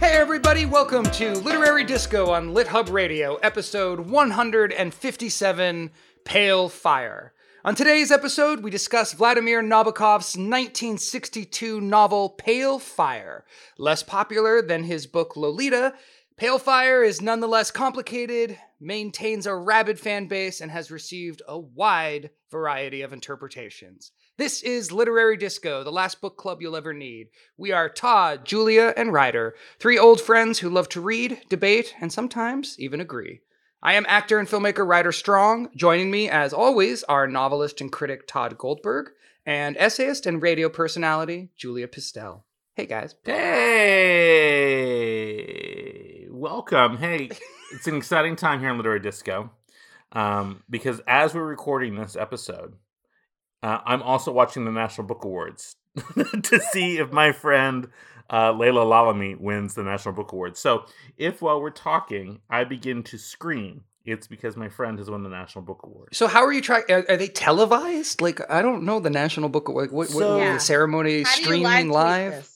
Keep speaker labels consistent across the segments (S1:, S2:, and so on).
S1: Hey, everybody, welcome to Literary Disco on LitHub Radio, episode 157 Pale Fire. On today's episode, we discuss Vladimir Nabokov's 1962 novel Pale Fire. Less popular than his book Lolita, Pale Fire is nonetheless complicated, maintains a rabid fan base, and has received a wide variety of interpretations. This is Literary Disco, the last book club you'll ever need. We are Tod, Julia, and Rider, three old friends who love to read, debate, and sometimes even agree. I am actor and filmmaker Rider Strong. Joining me, as always, are novelist and critic Tod Goldberg and essayist and radio personality Julia Pistell. Hey, guys.
S2: Hey, welcome. Hey, it's an exciting time here on Literary Disco um, because as we're recording this episode, uh, I'm also watching the National Book Awards to see if my friend uh, Laila Lalami wins the National Book Awards. So if while we're talking, I begin to scream, it's because my friend has won the National Book Award.
S1: So, how are you trying? Are, are they televised? Like, I don't know the National Book Award. What, what,
S2: So-
S1: what
S2: Yeah.
S1: the ceremony
S3: How
S1: streaming
S3: live
S1: live?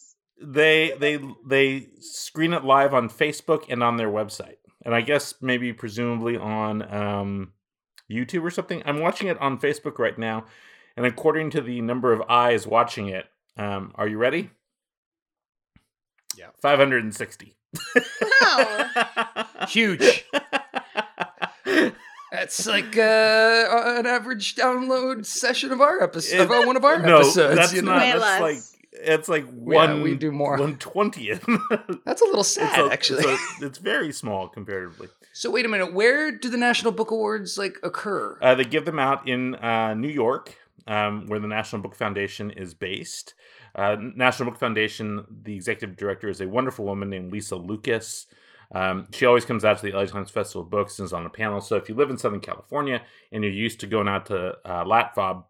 S2: They they they screen it live on Facebook and on their website, and I guess maybe presumably on um, YouTube or something. I'm watching it on Facebook right now, and according to the number of eyes watching it, um, are you ready?
S1: Yeah.
S2: 560.
S3: Wow.
S1: Huge. That's like uh, an average download session of our episode, of one of our
S2: no,
S1: episodes.
S2: that's
S1: you know?
S2: not.
S3: Way
S2: That's
S3: less.
S2: like it's like
S1: Yeah,
S2: one.
S1: we do more.
S2: One twentieth.
S1: That's a little sad, actually.
S2: It's, it's very small comparatively.
S1: So wait a minute, where do the National Book Awards like occur?
S2: Uh, they give them out in uh, New York, um, where the National Book Foundation is based. Uh, National Book Foundation, the executive director is a wonderful woman named Lisa Lucas. Um, she always comes out to the LA Times Festival of Books and is on a panel. So if you live in Southern California and you're used to going out to uh, Latfob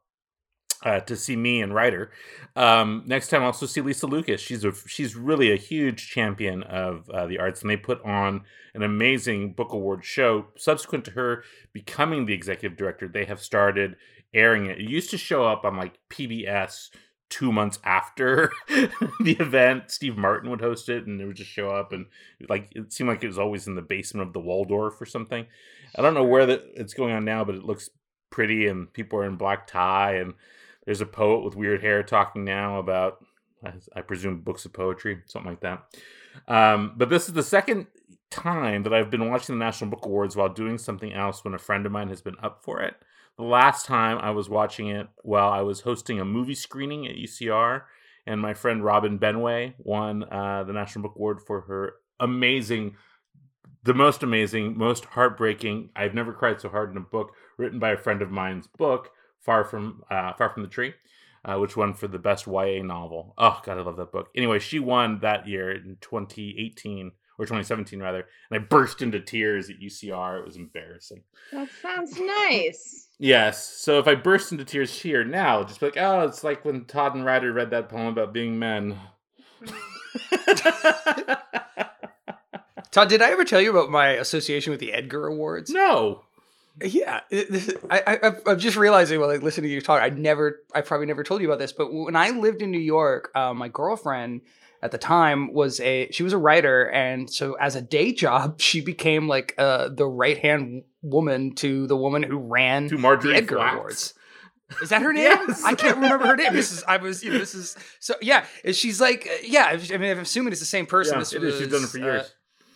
S2: uh, to see me and Rider, um, next time also see Lisa Lucas. She's a she's really a huge champion of uh, the arts, and they put on an amazing book award show. Subsequent to her becoming the executive director, they have started airing it. It used to show up on like PBS two months after the event. Steve Martin would host it, and it would just show up, and like it seemed like it was always in the basement of the Waldorf or something. I don't know where that it's going on now, but it looks pretty, and people are in black tie, and there's a poet with weird hair talking now about, I, presume, books of poetry, something like that. Um, but this is the second time that I've been watching the National Book Awards while doing something else when a friend of mine has been up for it. Last time I was watching it while I was hosting a movie screening at UCR, and my friend Robin Benway won uh, the National Book Award for her amazing, the most amazing, most heartbreaking. I've never cried so hard in a book written by a friend of mine's book, Far from uh, Far from the Tree. Uh, which won for the best YA novel? Oh God, I love that book. Anyway, she won that year in 2018 or 2017 rather, and I burst into tears at UCR. It was embarrassing.
S3: That sounds nice.
S2: Yes. So if I burst into tears here now, just be like, oh, it's like when Tod and Rider read that poem about being men.
S1: Tod, did I ever tell you about my association with the Edgar Awards?
S2: no.
S1: Yeah, it- I, I, I've- I'm just realizing while like listening to you talk, I never, I probably never told you about this, but when I lived in New York, uh, my girlfriend at the time was a, she was a writer, and so as a day job, she became like uh, the right hand woman to the woman who ran
S2: To Margery
S1: the Edgar
S2: Flax.
S1: Awards. Is that her name?
S2: Yes.
S1: I can't remember her name. This is I was you know, this is so yeah. She's like uh, yeah. I mean, I'm assuming it's the same person.
S2: Yeah,
S1: this
S2: it is. She's done it for
S1: was, uh,
S2: years.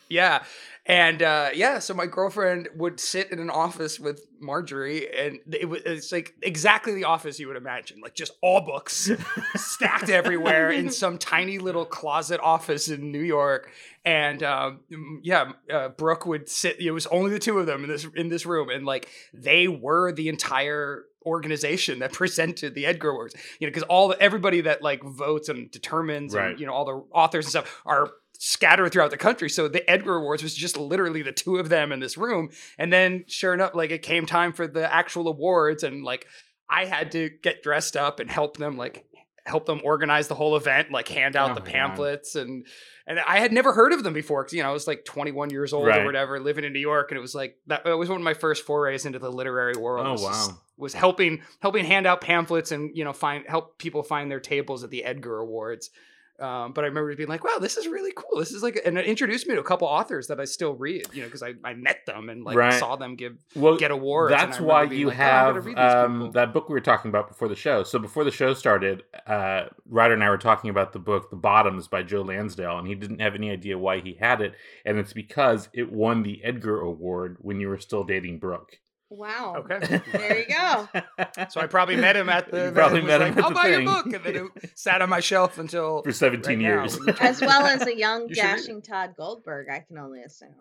S1: yeah. And uh, yeah, so my girlfriend would sit in an office with Margery, and it was it's like exactly the office you would imagine, like just all books stacked everywhere in some tiny little closet office in New York. And um, yeah, uh, Brooke would sit. It was only the two of them in this in this room, and like they were the entire organization that presented the Edgar Awards. You know, because all the, everybody that like votes and determines,
S2: Right.
S1: and you know, all the authors and stuff are scattered throughout the country. So the Edgar Awards was just literally the two of them in this room. And then sure enough, like it came time for the actual awards and like I had to get dressed up and help them like help them organize the whole event, like hand out
S2: Oh
S1: the
S2: God.
S1: pamphlets and and I had never heard of them before because you know I was like 21 years old
S2: Right.
S1: or whatever, living in New York, and it was like that. It was one of my first forays into the literary world.
S2: Oh,
S1: was just-
S2: wow.
S1: was helping helping hand out pamphlets and you know find help people find their tables at the Edgar Awards. Um, but I remember being like, "Wow, this is really cool. This is like," and it introduced me to a couple authors that I still read. You know, because I, I met them and like
S2: Right.
S1: saw them give
S2: well,
S1: get awards.
S2: That's why you
S1: like, "Oh,
S2: have
S1: these
S2: um, that book we were talking about before the show. So before the show started, uh, Rider and I were talking about the book "The Bottoms" by Joe Lansdale, and he didn't have any idea why he had it, and it's because it won the Edgar Award when you were still dating Brooke.
S3: Wow.
S1: Okay.
S3: There you go.
S1: So I probably met him at the.
S2: You probably met him
S1: like,
S2: at
S1: I'll
S2: the
S1: buy
S2: thing."
S1: your book, and then it sat on my shelf until
S2: for 17
S1: right now.
S2: years.
S3: As well as a young
S1: You should
S3: dashing Tod Goldberg, I can only assume.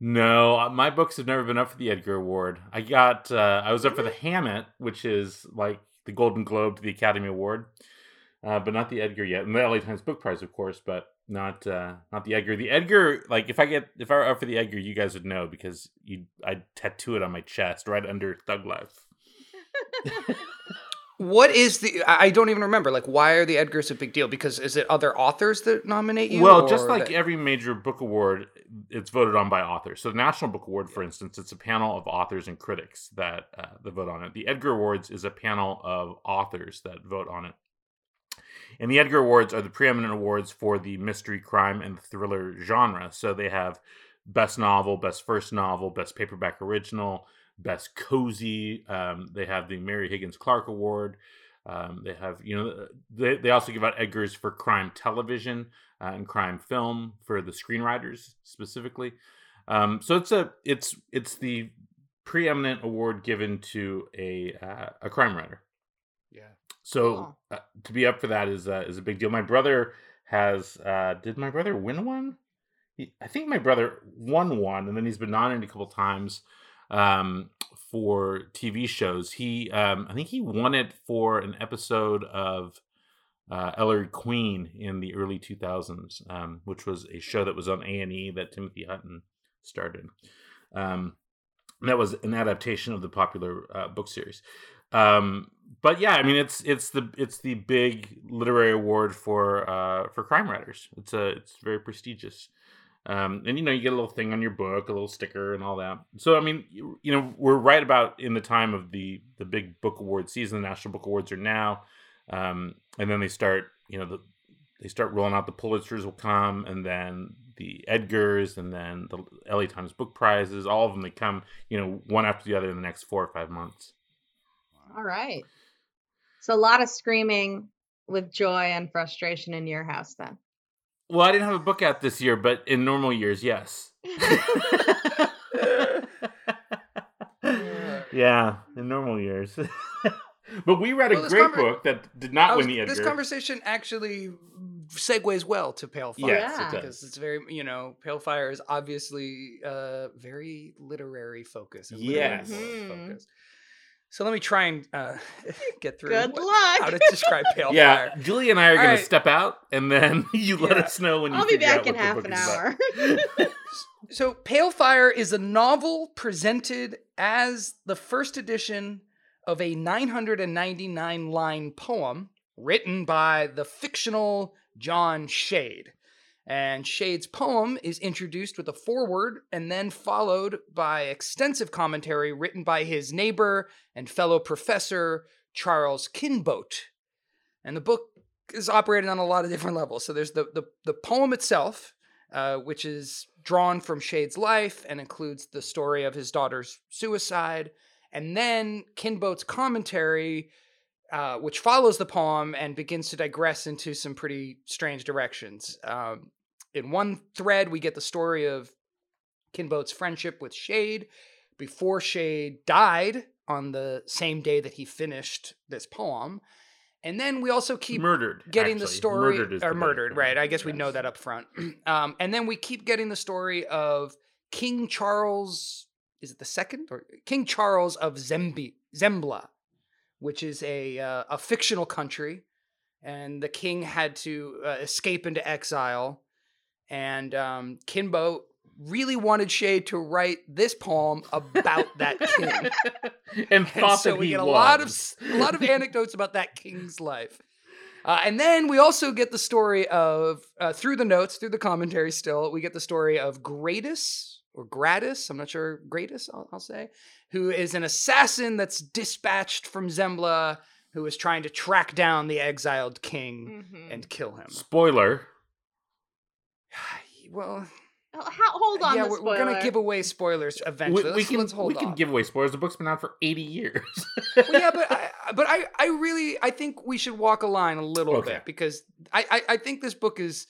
S2: No, uh, my books have never been up for the Edgar Award. I got uh, I was up for the Hammett, which is like the Golden Globe to the Academy Award, uh, but not the Edgar yet. And the LA Times Book Prize, of course, but not uh, not the Edgar. The Edgar, like if I get if I were up for the Edgar, you guys would know because you I'd tattoo it on my chest right under Thug Life.
S1: What is the? I don't even remember. Like, why are the Edgars a big deal? Because is it other authors that nominate you?
S2: Well, just like
S1: that-
S2: every major book award, it's voted on by authors. So the National Book Award, for instance, it's a panel of authors and critics that uh, that vote on it. The Edgar Awards is a panel of authors that vote on it. And the Edgar Awards are the preeminent awards for the mystery, crime, and thriller genre. So they have best novel, best first novel, best paperback original, best cozy. Um, they have the Mary Higgins Clark Award. Um, they have, you know, they, they also give out Edgars for crime television uh, and crime film for the screenwriters specifically. Um, so it's a it's it's the preeminent award given to a uh, a crime writer. So
S3: Cool.
S2: uh, to be up for that is uh, is a big deal. My brother has. Uh, did my brother win one? He, I think my brother won one, and then he's been nominated a couple times um, for TV shows. He, um, I think he won it for an episode of uh, Ellery Queen in the early 2000s, um, which was a show that was on A and E that Timothy Hutton started. Um, that was an adaptation of the popular uh, book series. Um, but yeah, I mean, it's it's the it's the big literary award for uh, for crime writers. It's a it's very prestigious. Um, and you know, you get a little thing on your book, a little sticker, and all that. So, I mean, you, you know, we're right about in the time of the the big book award season. The National Book Awards are now, um, and then they start. You know, the, they start rolling out. The Pulitzers will come, and then the Edgars, and then the LA Times Book Prizes. All of them they come. You know, one after the other in the next four or five months.
S3: All right. So a lot of screaming with joy and frustration in your house then.
S2: Well, I didn't have a book out this year, but in normal years, yes. yeah, in normal years. but we read a
S1: Well, this
S2: great
S1: conver-
S2: book that did not
S1: was-
S2: win the Edgar.
S1: this conversation actually segues well to Pale Fire.
S2: Yes,
S3: Yeah.
S2: it does.
S1: because it's very you know Pale Fire is obviously uh very literary focus. and literary
S2: Yes.
S1: world
S3: Mhm.
S1: focus. So let me try and uh, get through.
S3: Good
S1: what-
S3: luck.
S1: How to describe Pale
S2: Yeah,
S1: Fire?
S2: Julie and I are going
S1: right.
S2: to step out, and then you let
S1: Yeah.
S2: us know when you
S3: I'll be
S2: figure
S3: back
S2: out
S3: in half an hour.
S1: So Pale Fire is a novel presented as the first edition of a 999 line poem written by the fictional John Shade. And Shade's poem is introduced with a foreword and then followed by extensive commentary written by his neighbor and fellow professor, Charles Kinbote. And the book is operated on a lot of different levels. So there's the, the, the poem itself, uh, which is drawn from Shade's life and includes the story of his daughter's suicide. And then Kinbote's commentary, uh, which follows the poem and begins to digress into some pretty strange directions. Um, in one thread, we get the story of Kinbote's friendship with Shade before Shade died on the same day that he finished this poem. And then we also keep
S2: murdered.
S1: getting the story
S2: Murdered
S1: or
S2: the
S1: murdered, right? I guess we know that up front. um, and then we keep getting the story of King Charles. Is it the second or King Charles of Zembi, Zembla, which is a uh, a fictional country, and the king had to uh, escape into exile, and um, Kinbo really wanted Shade to write this poem about that king.
S2: and
S1: And so we get a
S2: was.
S1: lot of a lot of anecdotes about that king's life. Uh, and then we also get the story of uh, through the notes, through the commentary. Still, we get the story of Gradus or Gradus. I'm not sure. Gradus, I'll, I'll say, who is an assassin that's dispatched from Zembla, who is trying to track down the exiled king
S3: Mhm.
S1: and kill him.
S2: Spoiler.
S1: Well,
S3: how, hold on.
S1: yeah,
S3: the
S1: we're, we're gonna give away spoilers
S2: We,
S1: eventually.
S2: we
S1: let's,
S2: can
S1: let's hold
S2: we can
S1: off.
S2: give away spoilers. The book's been out for 80 years.
S1: well, yeah, but I, but I, I really, I think we should walk a line a little
S2: Okay.
S1: bit because I, I, I think this book is,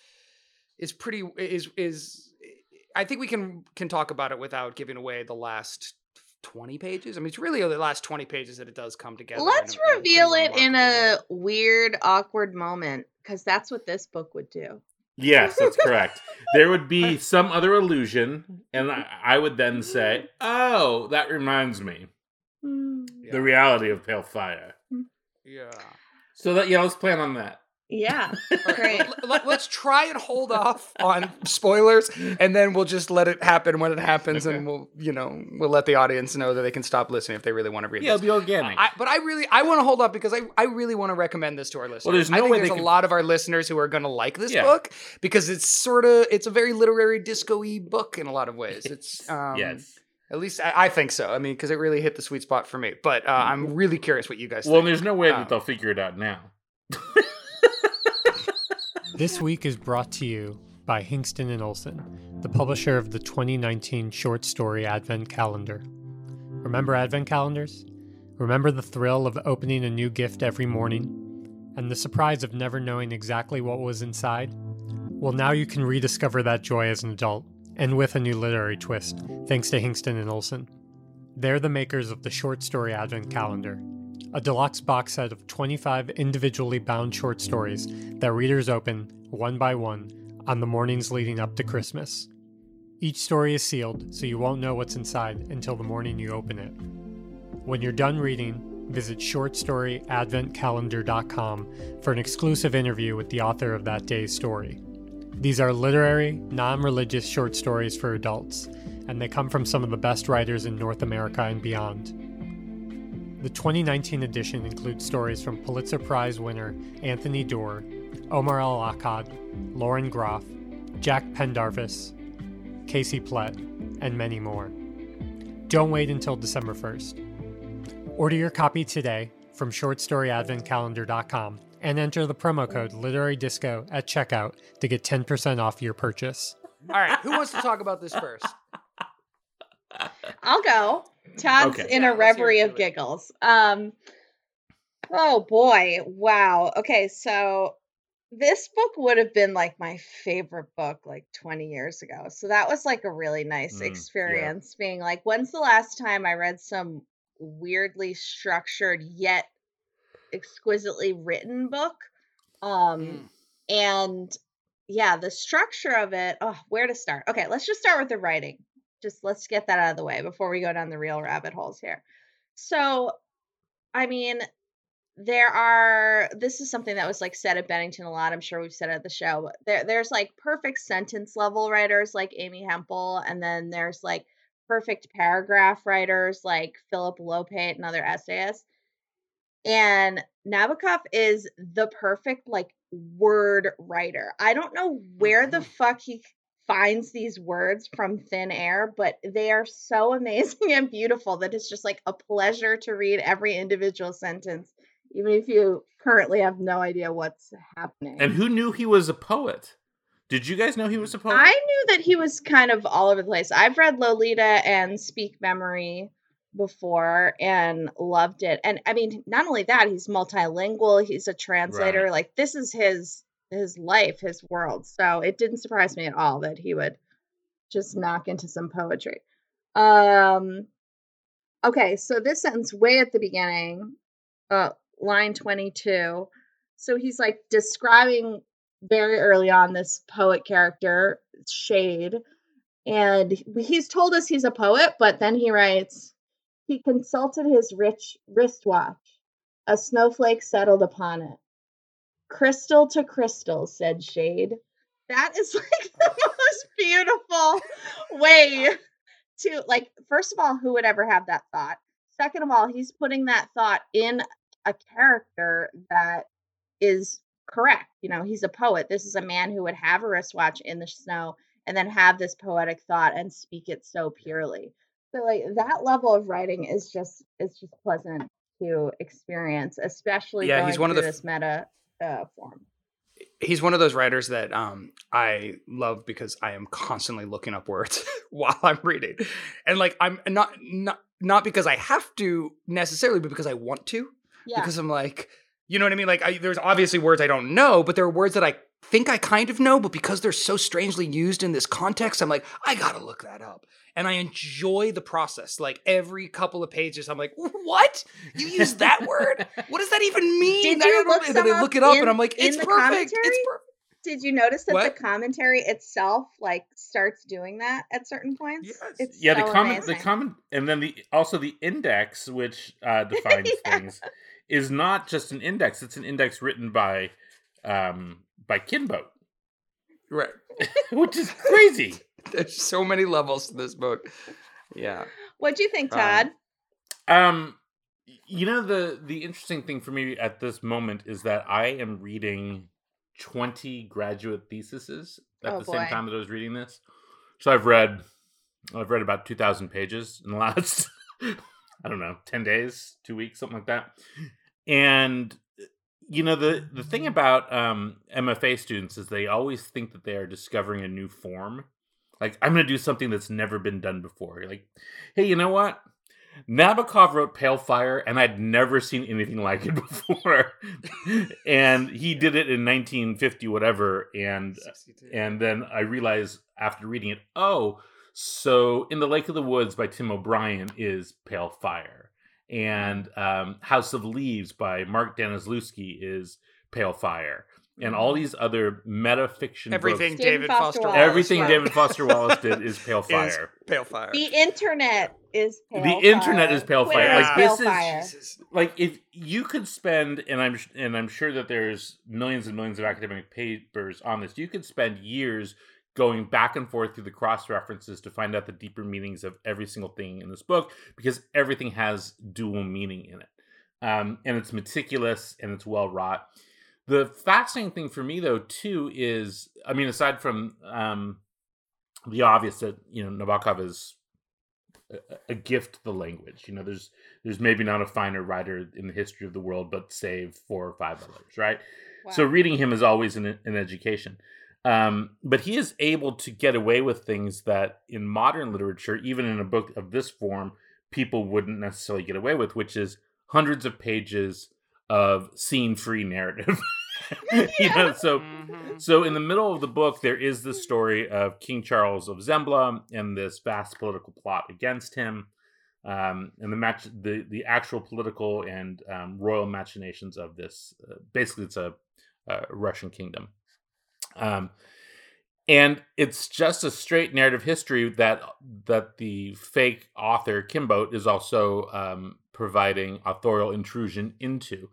S1: is pretty, is, is, I think we can can talk about it without giving away the last twenty pages. I mean, it's really the last twenty pages that it does come together.
S3: Let's
S1: in a pretty
S3: reveal it in a weird, awkward moment because that's what this book would do.
S2: yes, that's correct. There would be some other illusion, and I, I would then say, "Oh, that reminds me, hmm.
S1: Yeah.
S2: the reality of Pale Fire." Hmm.
S1: Yeah.
S2: So that yeah, let's plan on that.
S3: Yeah, great.
S1: Let, us try and hold off on spoilers, and then we'll just let it happen when it happens, and we'll, you know, we'll let the audience know that they can stop listening if they really want to read
S2: Yeah,
S1: this.
S2: it'll be organic.
S1: I, but I really, I want to hold up because I, I really want to recommend this to our listeners.
S2: Well, there's
S1: I
S2: no
S1: think
S2: way
S1: there's a
S2: can-
S1: lot of our listeners who are going to like this
S2: Yeah.
S1: book because it's sort of, it's a very literary disco-y book in a lot of ways. It's, um,
S2: yes.
S1: At least I, I think so. I mean, because it really hit the sweet spot for me. But uh, I'm really curious what you guys
S2: Well,
S1: think.
S2: there's no way
S1: Uh,
S2: that they'll figure it out now.
S4: This week is brought to you by Hingston and Olsen, the publisher of the 2019 short story Advent Calendar. Remember Advent calendars? Remember the thrill of opening a new gift every morning and the surprise of never knowing exactly what was inside? Well, now you can rediscover that joy as an adult and with a new literary twist, thanks to Hingston and Olsen. They're the makers of the short story Advent Calendar, a deluxe box set of 25 individually bound short stories that readers open, one by one, on the mornings leading up to Christmas. Each story is sealed, so you won't know what's inside until the morning you open it. When you're done reading, visit shortstoryadventcalendar.com for an exclusive interview with the author of that day's story. These are literary, non religious short stories for adults, and they come from some of the best writers in North America and beyond. The 2019 edition includes stories from Pulitzer Prize winner Anthony Doerr, Omar El Akkad, Lauren Groff, Jack Pendarvis, Casey Plett, and many more. Don't wait until December 1st. Order your copy today from shortstoryadventcalendar.com and enter the promo code Literary Disco at checkout to get 10% off your purchase.
S1: All right, who wants to talk about this first?
S3: I'll go. Tod's
S2: Okay.
S3: in
S1: Yeah,
S3: a reverie of giggles. Um Oh boy. Wow. Okay, so this book would have been like my favorite book like 20 years ago. So that was like a really nice
S2: Mm, yeah.
S3: experience being like when's the last time I read some weirdly structured yet exquisitely written book? Um
S1: Mm.
S3: and yeah, the structure of it, oh, where to start? Okay, let's just start with the writing. Just let's get that out of the way before we go down the real rabbit holes here. So, I mean, there are this is something that was like said at Bennington a lot. I'm sure we've said it at the show. But there there's like perfect sentence level writers like Amy Hempel, and then there's like perfect paragraph writers like Philip Lopate and other essayists. And Nabokov is the perfect like word writer. I don't know where the fuck he finds these words from thin air, but they are so amazing and beautiful that it's just like a pleasure to read every individual sentence, even if you currently have no idea what's happening.
S2: And who knew he was a poet? Did you guys know he was a poet?
S3: I knew that he was kind of all over the place. I've read Lolita and Speak Memory before and loved it. And I mean, not only that, he's multilingual, he's a translator.
S2: Right.
S3: Like this is his his life, his world. So it didn't surprise me at all that he would just knock into some poetry. Um okay, so this sentence way at the beginning, uh line 22. So he's like describing very early on this poet character, Shade, and he's told us he's a poet, but then he writes, he consulted his rich wristwatch. A snowflake settled upon it. Crystal to crystal, said Shade. That is like the most beautiful way to like first of all, who would ever have that thought? Second of all, he's putting that thought in a character that is correct. You know, he's a poet. This is a man who would have a wristwatch in the snow and then have this poetic thought and speak it so purely. So like that level of writing is just it's just pleasant to experience, especially
S1: Yeah,
S3: going
S1: he's one of the
S3: this meta uh, form.
S1: he's one of those writers that um I love because I am constantly looking up words while I'm reading. And like I'm not not not because I have to necessarily, but because I want to.
S3: Yeah,
S1: Because I'm like, you know what I mean? Like I, there's obviously words I don't know, but there are words that I think I kind of know, but because they're so strangely used in this context, I'm like, I gotta look that up. And I enjoy the process. Like every couple of pages, I'm like, what? You use that word? What does that even mean?
S3: Did
S1: I
S3: you look
S1: and then I look it up
S3: in-
S1: and I'm like, it's perfect.
S3: commentary?
S1: It's perfect.
S3: Did you notice that
S1: What?
S3: the commentary itself like starts doing that at certain points?
S1: Yes.
S3: It's
S2: yeah,
S3: so
S2: the comment, the comment, and then the also the index, which uh, defines
S3: Yeah.
S2: things, is not just an index. It's an index written by um, by Kinbote,
S1: Right.
S2: which is crazy.
S1: There's so many levels to this book. Yeah.
S3: What'd you think,
S1: Um,
S3: Tod?
S2: Um, you know the the interesting thing for me at this moment is that I am reading twenty graduate theses at
S3: Oh,
S2: the same time that I was reading this. So I've read I've read about two thousand pages in the last I don't know ten days, two weeks, something like that. And you know the the thing about um, MFA students is they always think that they are discovering a new form. Like I'm going to do something that's never been done before. You're like, hey, you know what? Nabokov wrote Pale Fire, and I'd never seen anything like it before. and he did it in 1950, whatever. And and then I realized after reading it, oh, so In the Lake of the Woods by Tim O'Brien is Pale Fire, and um, House of Leaves by Mark Danielewski is Pale Fire, and all these other meta fiction
S1: Everything
S2: books,
S3: David
S1: David
S3: Foster
S1: Foster
S3: Wallace.
S1: Wallace
S2: everything
S1: wrote
S2: David Foster Wallace did is Pale
S1: is
S2: Fire.
S1: Pale Fire.
S3: The internet is pale
S2: The internet is pale
S3: Twitter
S1: fire.
S3: is
S1: Like,
S3: pale
S2: this is-
S3: fire.
S1: Jesus.
S2: like if you could spend and i'm and i'm sure that there's millions and millions of academic papers on this you could spend years going back and forth through the cross references to find out the deeper meanings of every single thing in this book because everything has dual meaning in it um, and it's meticulous and it's well wrought the fascinating thing for me though too is i mean aside from um, the obvious that you know nabokov is a, a gift to the language you know there's there's maybe not a finer writer in the history of the world, but save four or five others, right? So reading him is always an, an education. Um, but he is able to get away with things that in modern literature, even in a book of this form, people wouldn't necessarily get away with, which is hundreds of pages of scene-free narrative. you know, so
S1: Mhm.
S2: so in the middle of the book, there is the story of King Charles of Zembla and this vast political plot against him, um, and the match, the the actual political and um, royal machinations of this. Uh, basically, it's a, a Russian kingdom, um, and it's just a straight narrative history that that the fake author Kinbote is also um, providing authorial intrusion into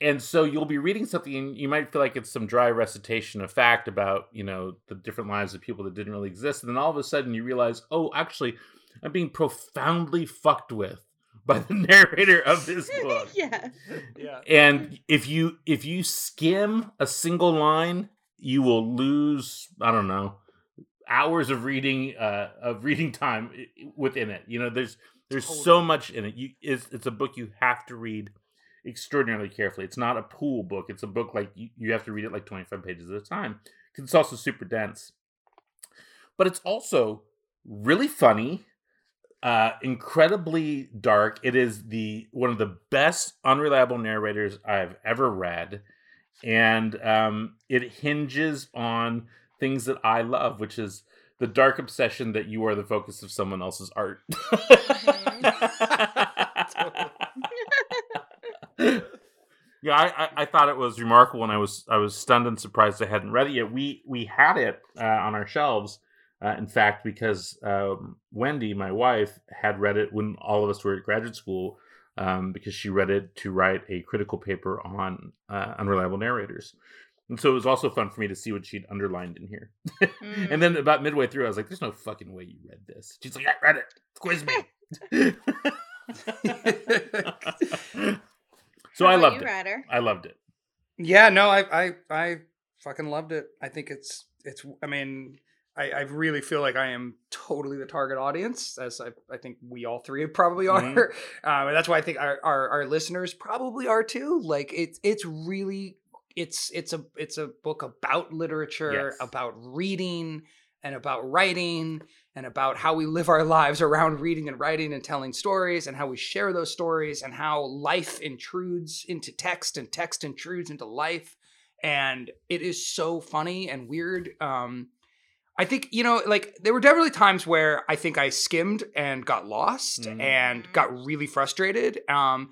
S2: and so you'll be reading something and you might feel like it's some dry recitation of fact about you know the different lives of people that didn't really exist and then all of a sudden you realize oh actually i'm being profoundly fucked with by the narrator of this book
S3: yeah.
S1: Yeah.
S2: and if you if you skim a single line you will lose i don't know hours of reading uh of reading time within it you know there's there's so much in it. You it's, it's a book you have to read extraordinarily carefully. It's not a pool book. It's a book like you, you have to read it like 25 pages at a time because it's also super dense. But it's also really funny uh incredibly dark. It is the one of the best unreliable narrators i've ever read and um it hinges on things that i love which is the dark obsession that you are the focus of someone else's art. Yeah I, I i thought it was remarkable and i was i was stunned and surprised i hadn't read it yet. We we had it uh, on our shelves uh, in fact, because um, Wendy, my wife, had read it when all of us were at graduate school, um, because she read it to write a critical paper on uh, unreliable narrators. And so it was also fun for me to see what she'd underlined in here.
S3: Mm.
S2: and then about midway through, I was like, "There's no fucking way you read this." She's like, "I read it. Quiz me." so I loved
S3: you,
S2: it.
S3: Rider?
S2: I loved it.
S1: Yeah, no, I, I, I fucking loved it. I think it's, it's. I mean, I, I really feel like I am totally the target audience, as I, I think we all three probably are.
S2: Mhm.
S1: Um, and that's why I think our, our, our listeners probably are too. Like it's it's really it's it's a it's a book about literature,
S2: Yes.
S1: about reading, and about writing, and about how we live our lives around reading and writing and telling stories, and how we share those stories, and how life intrudes into text, and text intrudes into life. And it is so funny and weird. Um, I think you know, like there were definitely times where I think I skimmed and got lost
S2: Mhm.
S1: and got really frustrated. Um,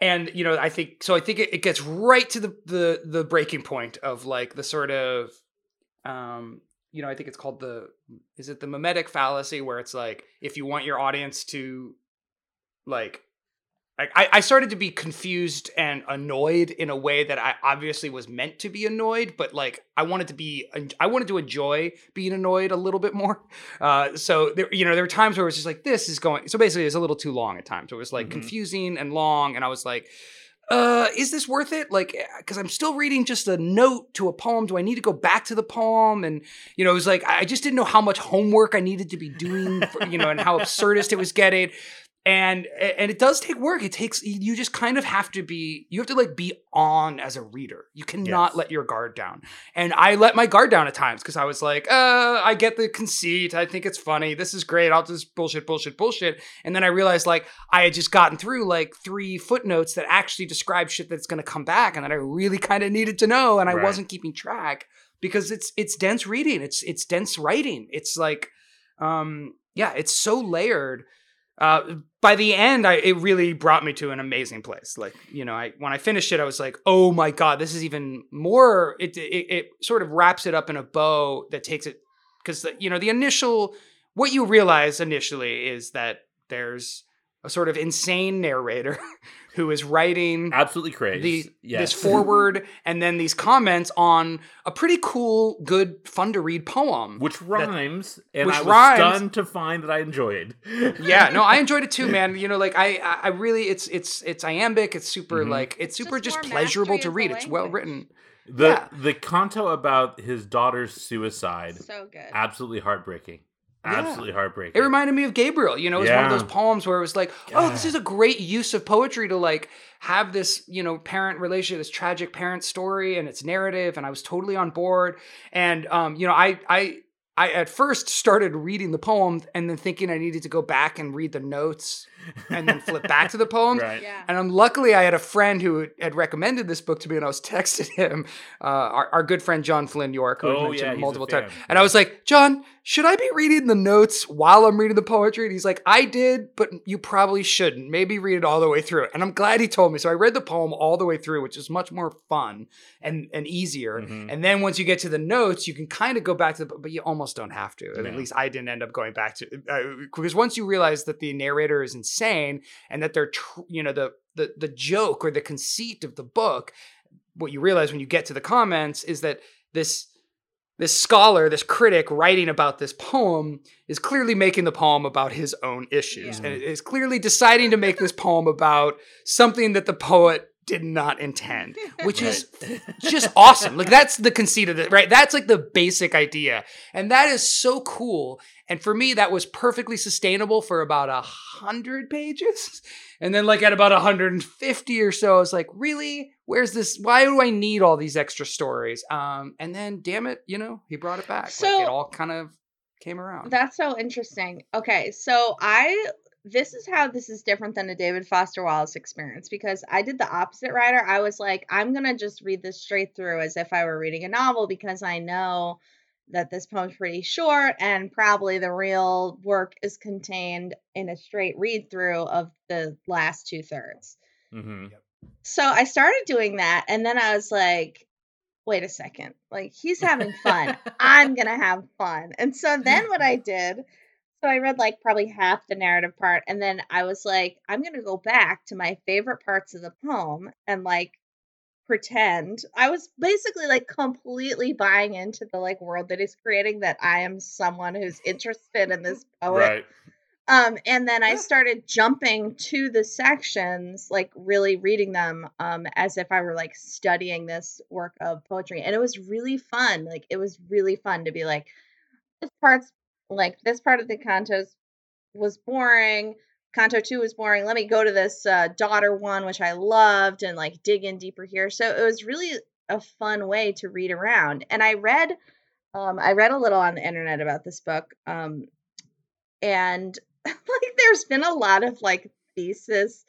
S1: and you know, I think so. I think it, it gets right to the the the breaking point of like the sort of, um, you know, I think it's called the is it the mimetic fallacy where it's like if you want your audience to, like. I, I started to be confused and annoyed in a way that I obviously was meant to be annoyed, but like I wanted to be, I wanted to enjoy being annoyed a little bit more. Uh, so there, you know, there were times where it was just like, this is going. So basically, it's a little too long at times. It was like
S2: Mhm.
S1: confusing and long, and I was like, uh, is this worth it? Like, because I'm still reading just a note to a poem. Do I need to go back to the poem? And you know, it was like I just didn't know how much homework I needed to be doing, for, you know, and how absurdist it was getting and and it does take work. It takes you just kind of have to be you have to like be on as a reader. You cannot
S2: Yes.
S1: let your guard down. And i let my guard down at times because i was like uh i get the conceit. I think it's funny. This is great. I'll just bullshit bullshit bullshit. And then i realized like i had just gotten through like three footnotes that actually describe shit that's going to come back and that i really kind of needed to know and i
S2: Right.
S1: wasn't keeping track because it's it's dense reading. It's it's dense writing. It's like um yeah it's so layered uh, by the end, I, it really brought me to an amazing place. Like, you know, I when I finished it, I was like, oh my god, this is even more. It it, it sort of wraps it up in a bow that takes it because you know the initial what you realize initially is that there's a sort of insane narrator who is writing
S2: Absolutely crazy.
S1: the
S2: yes.
S1: this foreword and then these comments on a pretty cool, good, fun to read poem.
S2: which rhymes, and
S1: which
S2: I was
S1: rhymes.
S2: stunned to find that I enjoyed.
S1: yeah, no, I enjoyed it too, man. You know, like I, I I really, it's, it's, it's iambic. It's super,
S2: Mhm.
S1: like, it's super
S3: Just
S1: just, pleasurable to read. It's well written.
S2: The
S1: Yeah.
S2: the canto about his daughter's suicide,
S3: So good.
S2: absolutely heartbreaking.
S1: Yeah.
S2: Absolutely heartbreaking.
S1: It reminded me of Gabriel. You know, it was one of those poems where it was like, oh, this is a great use of poetry to like have this, you know, parent relationship, this tragic parent story and its narrative, and I was totally on board. And um, you know, I I I at first started reading the poem and then thinking I needed to go back and read the notes and then flip back to the poem.
S2: right.
S3: yeah.
S1: And I'm luckily I had a friend who had recommended this book to me, and I was texting him, uh, our, our good friend John Flynn York, who
S2: Oh,
S1: I've
S2: yeah,
S1: mentioned multiple times.
S2: fan.
S1: And I was like, John, should I be reading the notes while I'm reading the poetry? And he's like, I did, but you probably shouldn't. Maybe read it all the way through. And I'm glad he told me. So I read the poem all the way through, which is much more fun and and easier.
S2: Mhm.
S1: And then once you get to the notes, you can kind of go back to the, but you almost don't have to. At least I didn't end up going back to uh, because once you realize that the narrator is insane and that they're tr- you know the the the joke or the conceit of the book what you realize when you get to the comments is that this this scholar this critic writing about this poem is clearly making the poem about his own issues
S3: Yeah.
S1: and is clearly deciding to make this poem about something that the poet did not intend which is just awesome. Like that's the conceit of it, right? That's like the basic idea. And that is so cool. And for me, that was perfectly sustainable for about a hundred pages. And then like at about 150 or so, I was like, really? Where's this? Why do I need all these extra stories? Um, and then damn it, you know, he brought it back. like
S3: So-
S1: it all kind of came around.
S3: That's so interesting. Okay, so I this is how this is different than a David Foster Wallace experience because I did the opposite writer. I was like, I'm gonna just read this straight through as if I were reading a novel because I know that this poem's pretty short and probably the real work is contained in a straight read through of the last two thirds.
S2: hmm
S3: So I started doing that, and then I was like, wait a second, like he's having fun. I'm gonna have fun. And so then what I did, so I read like probably half the narrative part, and then I was like, I'm gonna go back to my favorite parts of the poem and like pretend. I was basically like completely buying into the like world that he's creating that I am someone who's interested in this poet
S2: Right.
S3: um, and then I started jumping to the sections, like really reading them um, as if I were like studying this work of poetry. And it was really fun. Like, it was really fun to be like, this part's like this part of the cantos was boring. Canto two was boring. Let me go to this uh, daughter one, which I loved, and like dig in deeper here. So it was really a fun way to read around. And I read, um, I read a little on the internet about this book, um, and like there's been a lot of like thesis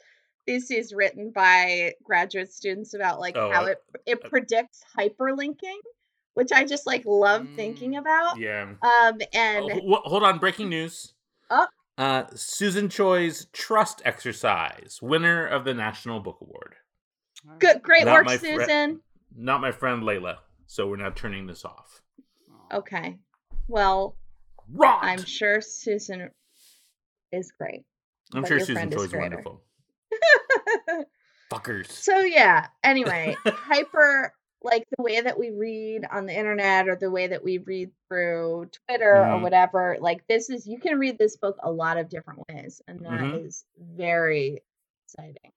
S3: theses written by graduate students about like
S2: Oh,
S3: how
S2: uh,
S3: it it
S2: uh,
S3: predicts hyperlinking, which I just like love thinking
S1: Mm,
S3: about.
S2: Yeah.
S3: Um,
S2: Oh,
S3: and
S2: ho- hold on, breaking news.
S3: Oh.
S2: Uh, Susan Choi's Trust Exercise, winner of the National Book Award.
S3: good, great
S2: Not
S3: work,
S2: my fri-
S3: Susan.
S2: Not my friend Laila. So we're now turning this off.
S3: Okay, well,
S2: Rot!
S3: I'm sure Susan is great.
S2: I'm sure Susan
S3: friend is
S2: Choi's wonderful. Fuckers.
S3: So yeah, anyway, hyper like the way that we read on the internet or the way that we read through Twitter or
S2: Mhm.
S3: whatever, like this is you can read this book a lot of different ways and that is
S2: Mhm.
S3: very exciting.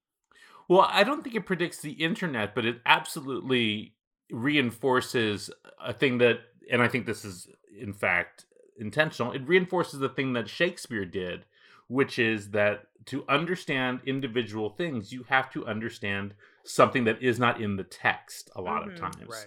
S2: Well, I don't think it predicts the internet, but it absolutely reinforces a thing that, and I think this is in fact intentional, it reinforces the thing that Shakespeare did, which is that to understand individual things, you have to understand something that is not in the text a lot
S3: Mhm.
S2: of times.
S1: Right.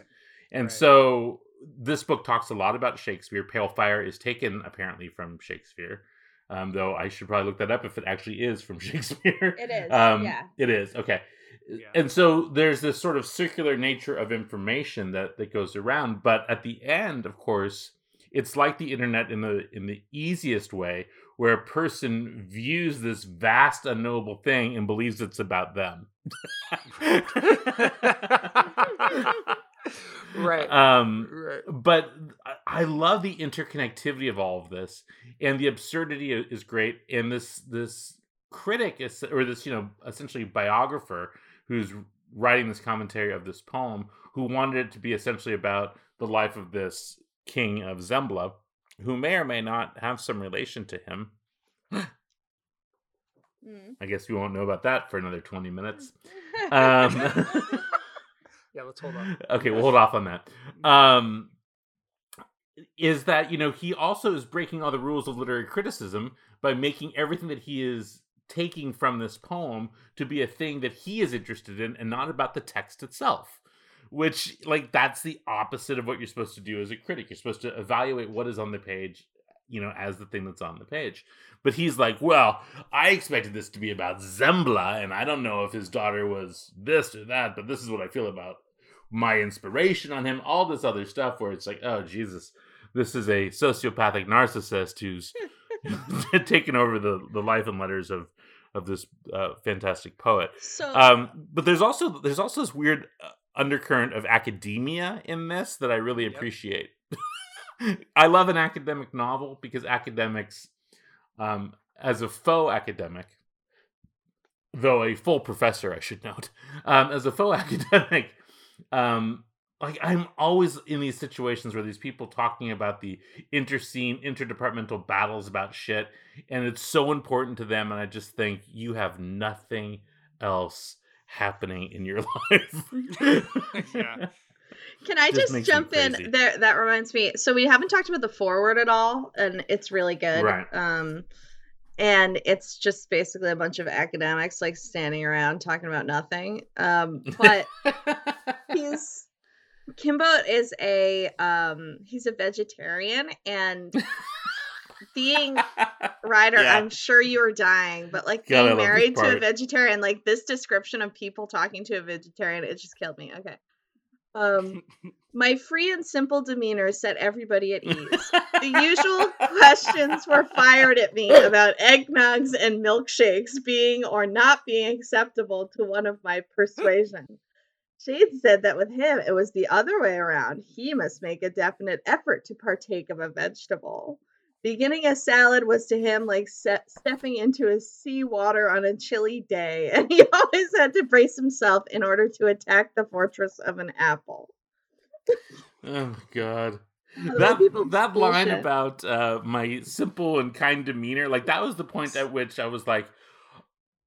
S2: And
S1: Right.
S2: so this book talks a lot about Shakespeare. Pale Fire is taken apparently from Shakespeare. Um, though I should probably look that up if it actually is from Shakespeare.
S3: It is,
S2: Um,
S3: yeah.
S2: It is. Okay.
S1: Yeah.
S2: And so there's this sort of circular nature of information that, that goes around. But at the end, of course, it's like the internet in the in the easiest way, where a person views this vast unknowable thing and believes it's about them.
S1: right.
S2: Um,
S1: right.
S2: but I- love the interconnectivity of all of this, and the absurdity is great. And this this critic is, or this you know essentially biographer who's writing this commentary of this poem, who wanted it to be essentially about the life of this king of Zembla, who may or may not have some relation to him.
S3: Mm.
S2: I guess we won't know about that for another twenty minutes. Um,
S1: Yeah, let's hold on.
S2: okay, we'll hold off on that. Um, is that you know he also is breaking all the rules of literary criticism by making everything that he is taking from this poem to be a thing that he is interested in and not about the text itself which like that's the opposite of what you're supposed to do as a critic. You're supposed to evaluate what is on the page you know as the thing that's on the page. But he's like well i expected this to be about zembla and i don't know if his daughter was this or that but this is what i feel about my inspiration on him all this other stuff where it's like oh jesus this is a sociopathic narcissist who's taken over the the life and letters of of this uh, fantastic poet.
S3: So
S2: um, but there's also there's also this weird uh, undercurrent of academia in this that I really
S1: Yep.
S2: appreciate. I love an academic novel because academics, um, as a faux academic, though a full professor, I should note, um, as a faux academic, um, like I'm always in these situations where these people talking about the interscene, interdepartmental battles about shit, and it's so important to them, and I just think you have nothing else happening in your life.
S1: Yeah.
S3: Can I
S2: Just
S3: just, jump in? There, that reminds me. So we haven't talked about the foreword at all, and it's really good.
S2: Right.
S3: Um, and it's just basically a bunch of academics like standing around talking about nothing. Um, but he's Kimbo is a um he's a vegetarian and being Rider,
S2: Yeah.
S3: I'm sure you were dying, but like
S2: God,
S3: being married to a vegetarian, like this description of people talking to a vegetarian, it just killed me. Okay. Um my free and simple demeanor set everybody at ease. The usual questions were fired at me about eggnogs and milkshakes being or not being acceptable to one of my persuasion. Shade said that with him it was the other way around. He must make a definite effort to partake of a vegetable. Beginning a salad was to him like se- stepping into a sea water on a chilly day, and he always had to brace himself in order to attack the fortress of an apple.
S2: oh God.
S3: love
S2: That
S3: people's
S2: that line
S3: bullshit.
S2: about uh, my simple and kind demeanor, like that was the point at which I was like,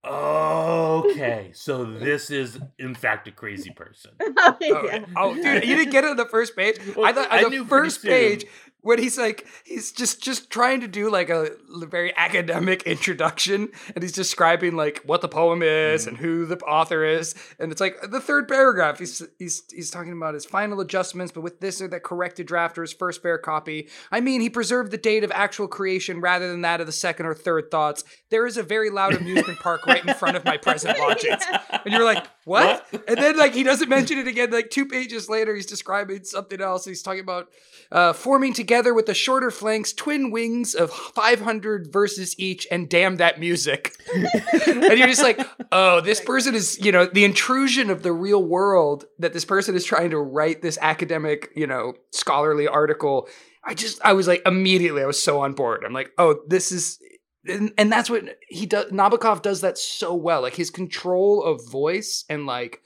S2: okay, so this is in fact a crazy person.
S1: Oh,
S3: yeah.
S1: oh, dude, you didn't get it on the first page. I thought on
S2: knew
S1: the
S2: pretty
S1: first
S2: soon.
S1: page when he's like he's just just trying to do like a very academic introduction and he's describing like what the poem is mm. and who the author is and it's like the third paragraph he's he's he's talking about his final adjustments but with this or that corrected draft or his first fair copy i mean he preserved the date of actual creation rather than that of the second or third thoughts there is a very loud amusement park right in front of my present lodgings and you're like what? what? and then like he doesn't mention it again like two pages later he's describing something else he's talking about uh, forming together with the shorter flanks, twin wings of 500 verses each, and damn that music. and you're just like, oh, this person is, you know, the intrusion of the real world that this person is trying to write this academic, you know, scholarly article. I just, I was like, immediately, I was so on board. I'm like, oh, this is, and, and that's what he does. Nabokov does that so well. Like his control of voice and like,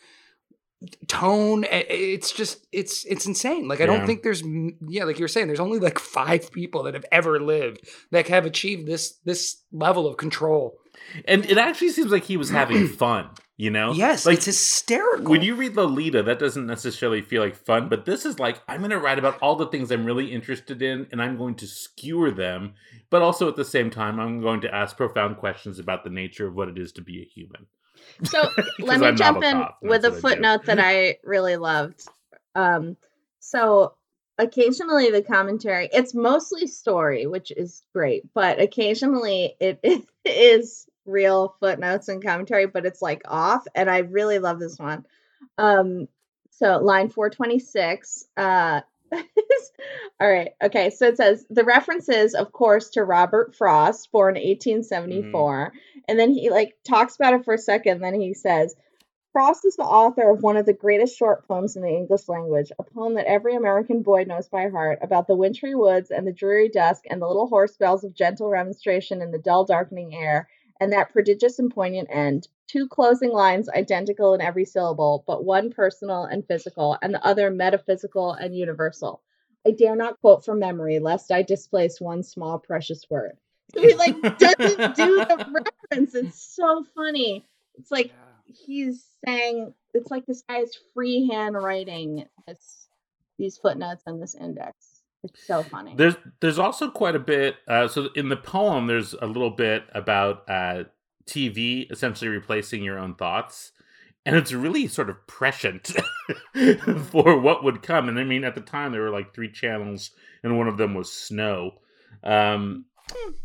S1: tone eh, eh, it's just it's it's insane. Like i don't think there's yeah like you're saying there's only like five people that have ever lived that have achieved this this level of control.
S2: And it actually seems like he was having fun you know?
S1: Yes like it's hysterical.
S2: when you read lolita that doesn't necessarily feel like fun but this is like i'm going to write about all the things i'm really interested in and i'm going to skewer them but also at the same time i'm going to ask profound questions about the nature of what it is to be a human
S3: so let me I'm jump in with a footnote that I really loved. Um, so occasionally the commentary, it's mostly story, which is great, but occasionally it, it is real footnotes and commentary, but it's like off, and I really love this one. Um, so line 426, uh, all right. Okay. So it says the references, of course, to Robert Frost, born 1874. Mm-hmm. And then he like talks about it for a second. Then he says, Frost is the author of one of the greatest short poems in the English language, a poem that every American boy knows by heart about the wintry woods and the dreary dusk and the little hoarse bells of gentle remonstration in the dull, darkening air, and that prodigious and poignant end. Two closing lines identical in every syllable, but one personal and physical, and the other metaphysical and universal. I dare not quote from memory, lest I displace one small precious word. So he like doesn't do the reference. It's so funny. It's like yeah. he's saying it's like this guy is freehand writing this these footnotes and this index. It's so funny.
S2: There's there's also quite a bit. Uh, so in the poem, there's a little bit about uh, TV essentially replacing your own thoughts, and it's really sort of prescient for what would come. And I mean, at the time, there were like three channels, and one of them was snow. Um,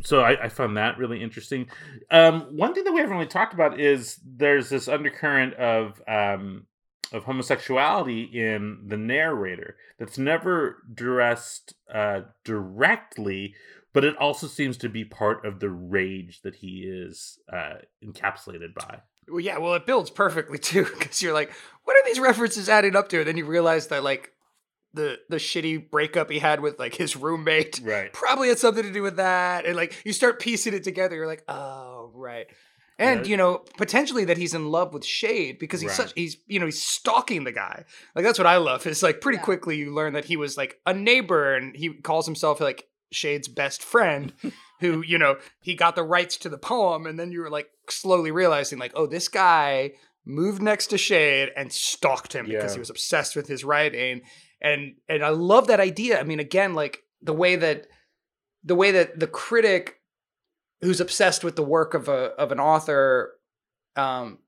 S2: so I, I, found that really interesting. Um, one thing that we haven't really talked about is there's this undercurrent of um, of homosexuality in the narrator that's never dressed uh, directly, but it also seems to be part of the rage that he is uh, encapsulated by.
S1: Well, yeah, well, it builds perfectly too because you're like, what are these references adding up to? And then you realize that like the the shitty breakup he had with like his roommate
S2: right
S1: probably had something to do with that and like you start piecing it together you're like oh right and you know potentially that he's in love with shade because he's right. such he's you know he's stalking the guy like that's what i love is like pretty yeah. quickly you learn that he was like a neighbor and he calls himself like shade's best friend who you know he got the rights to the poem and then you were like slowly realizing like oh this guy moved next to shade and stalked him yeah. because he was obsessed with his writing and and I love that idea. I mean, again, like the way that the way that the critic who's obsessed with the work of a of an author um,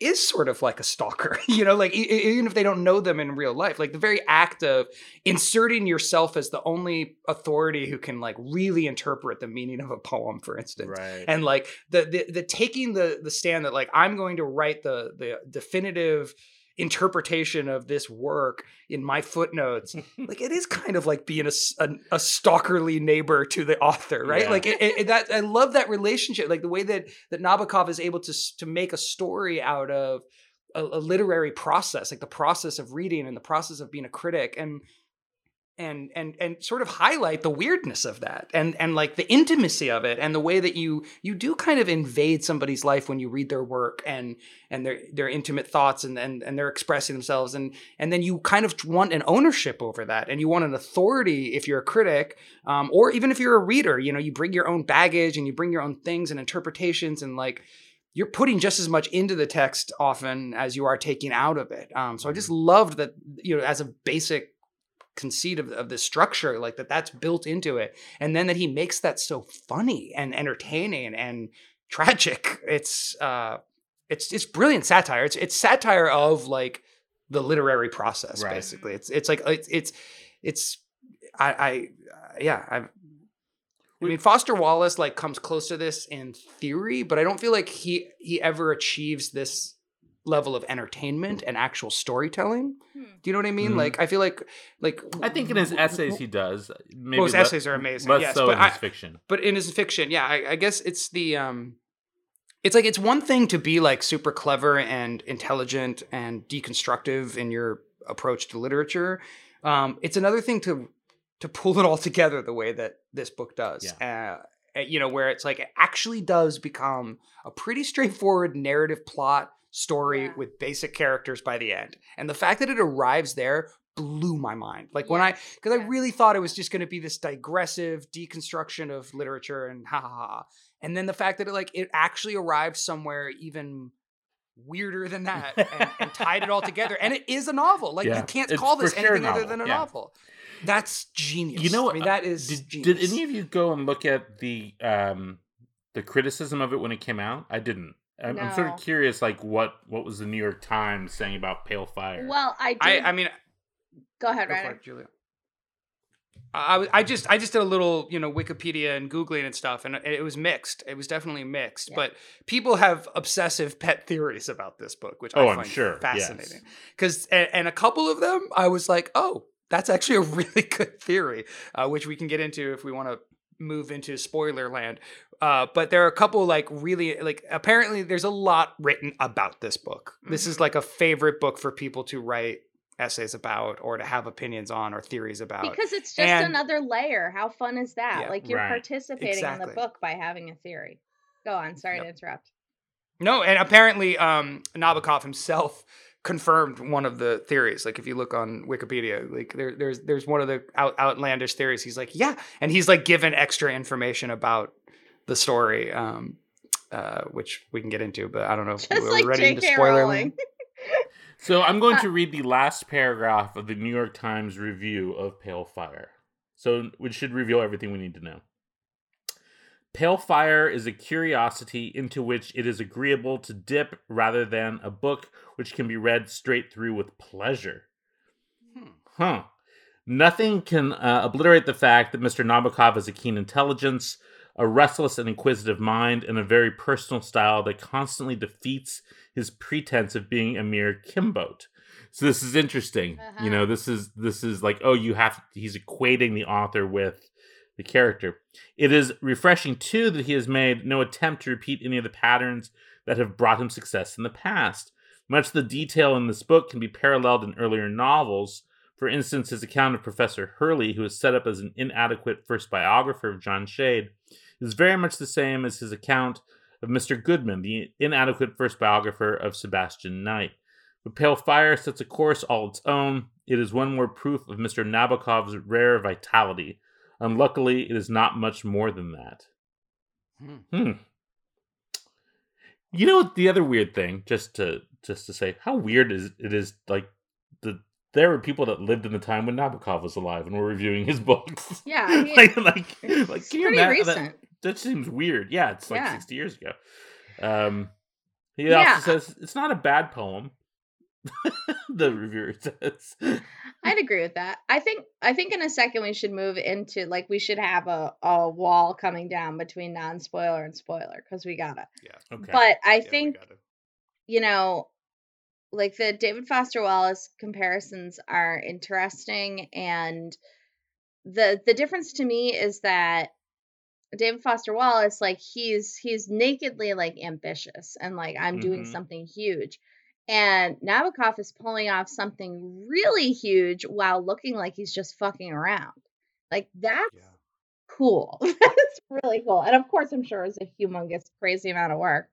S1: is sort of like a stalker, you know, like even if they don't know them in real life, like the very act of inserting yourself as the only authority who can like really interpret the meaning of a poem, for instance,
S2: right.
S1: and like the, the the taking the the stand that like I'm going to write the the definitive interpretation of this work in my footnotes. Like it is kind of like being a, a, a stalkerly neighbor to the author right? Yeah. like it, it, that i love that relationship like the way that that nabokov is able to to make a story out of a, a literary process like the process of reading and the process of being a critic. And and and and sort of highlight the weirdness of that and and like the intimacy of it and the way that you you do kind of invade somebody's life when you read their work and and their their intimate thoughts and and, and they're expressing themselves and and then you kind of want an ownership over that and you want an authority if you're a critic um, or even if you're a reader you know you bring your own baggage and you bring your own things and interpretations and like you're putting just as much into the text often as you are taking out of it um, so i just mm-hmm. loved that you know as a basic conceit of, of the structure like that that's built into it and then that he makes that so funny and entertaining and tragic. It's uh it's it's brilliant satire. It's it's satire of like the literary process
S2: Right.
S1: basically. It's it's like it's it's it's i i yeah i I mean, Foster Wallace like comes close to this in theory, but I don't feel like he he ever achieves this level of entertainment and actual storytelling.
S3: Hmm.
S1: Do you know what I mean?
S2: Mhm.
S1: Like, I feel like like
S2: I think in his essays he does. Maybe
S1: well, his
S2: le-
S1: essays are amazing.
S2: Less
S1: yes,
S2: so
S1: but
S2: in
S1: I,
S2: his fiction.
S1: but in his fiction, yeah, I, I guess it's the um, it's like it's one thing to be like super clever and intelligent and deconstructive in your approach to literature. Um, it's another thing to to pull it all together the way that this book does. Uh, you know, where it's like it actually does become a pretty straightforward narrative plot story
S3: Yeah.
S1: with basic characters by the end. And the fact that it arrives there blew my mind. Like when I because I really thought it was just going to be this digressive deconstruction of literature and ha ha ha. And then the fact that it like it actually arrived somewhere even weirder than that and, and tied it all together. And it is a novel. Like
S2: Yeah.
S1: you can't
S2: It's
S1: call
S2: for
S1: this
S2: sure
S1: anything other than a
S2: Yeah.
S1: novel. That's genius.
S2: You know what?
S1: I mean, that is
S2: Did,
S1: genius.
S2: did any of you go and look at the um the criticism of it when it came out? I didn't. I'm, I'm sort of curious, like what what was the New York Times saying about Pale Fire?
S3: Well, I did.
S1: I, I mean,
S3: go ahead,
S1: Go it, Julia. I, I was- I just I just did a little you know Wikipedia and googling and stuff, and it, it was mixed. It was definitely mixed,
S3: Yeah.
S1: but people have obsessive pet theories about this book, which
S2: Oh,
S1: I
S2: I'm sure,
S1: fascinating. Because and, and a couple of them, I was like, oh, that's actually a really good theory, uh, which we can get into if we want to move into spoiler land. Uh, but there are a couple like really like apparently there's a lot written about this book. This is
S3: Mhm.
S1: like a favorite book for people to write essays about or to have opinions on or theories about.
S3: Because it's just
S1: And-
S3: another layer. How fun is that?
S1: Yeah,
S3: like you're
S2: right.
S3: participating in the book by having a theory. Go on. Sorry
S1: Yep.
S3: to interrupt.
S1: No, and apparently um, Nabokov himself confirmed one of the theories. Like if you look on Wikipedia, like there, there's there's one of the out, outlandish theories. He's like, yeah, and he's like given extra information about the story, um, uh, which we can get into. But I don't know if
S3: Just
S1: we're
S3: like
S1: ready into
S3: J.K.
S1: spoiler
S2: So I'm going
S3: Uh,
S2: to read the last paragraph of the New York Times review of Pale Fire. So we should reveal everything we need to know. Pale Fire is a curiosity into which it is agreeable to dip rather than a book which can be read straight through with pleasure.
S1: Hmm.
S2: Huh. Nothing can uh, obliterate the fact that Mr. Nabokov has a keen intelligence, a restless and inquisitive mind, and a very personal style that constantly defeats his pretense of being a mere Kinbote. So this is interesting. You know, this is this is like, oh, you have he's equating the author with the character. It is refreshing too that he has made no attempt to repeat any of the patterns that have brought him success in the past. Much of the detail in this book can be paralleled in earlier novels. For instance, his account of Professor Hurley, who is set up as an inadequate first biographer of John Shade, is very much the same as his account of Mr. Goodman, the inadequate first biographer of Sebastian Knight. But Pale Fire sets a course all its own. It is one more proof of Mr. Nabokov's rare vitality. Unluckily, it is not much more than that.
S1: Hmm.
S2: Hmm. You know the other weird thing, just to just to say, how weird is it is like the there were people that lived in the time when Nabokov was alive and were reviewing his books.
S3: Yeah, I mean,
S2: like, like, like, can you
S3: pretty
S2: imagine that-
S3: recent.
S2: that seems weird. Yeah, it's like
S3: Yeah.
S2: 60 years ago. Um, he
S3: Yeah.
S2: also says it's not a bad poem. the reviewer says.
S3: I'd agree with that. I think I think in a second we should move into like we should have a, a wall coming down between non spoiler and spoiler because we gotta. Yeah.
S2: Okay.
S3: But I
S1: Yeah,
S3: think you know, like the David Foster Wallace comparisons are interesting and the the difference to me is that David Foster Wallace like he's he's nakedly like ambitious and like I'm doing
S2: Mhm.
S3: something huge. And Nabokov is pulling off something really huge while looking like he's just fucking around. Like that's
S1: yeah.
S3: cool. That's really cool. And of course, I'm sure it's a humongous, crazy amount of work.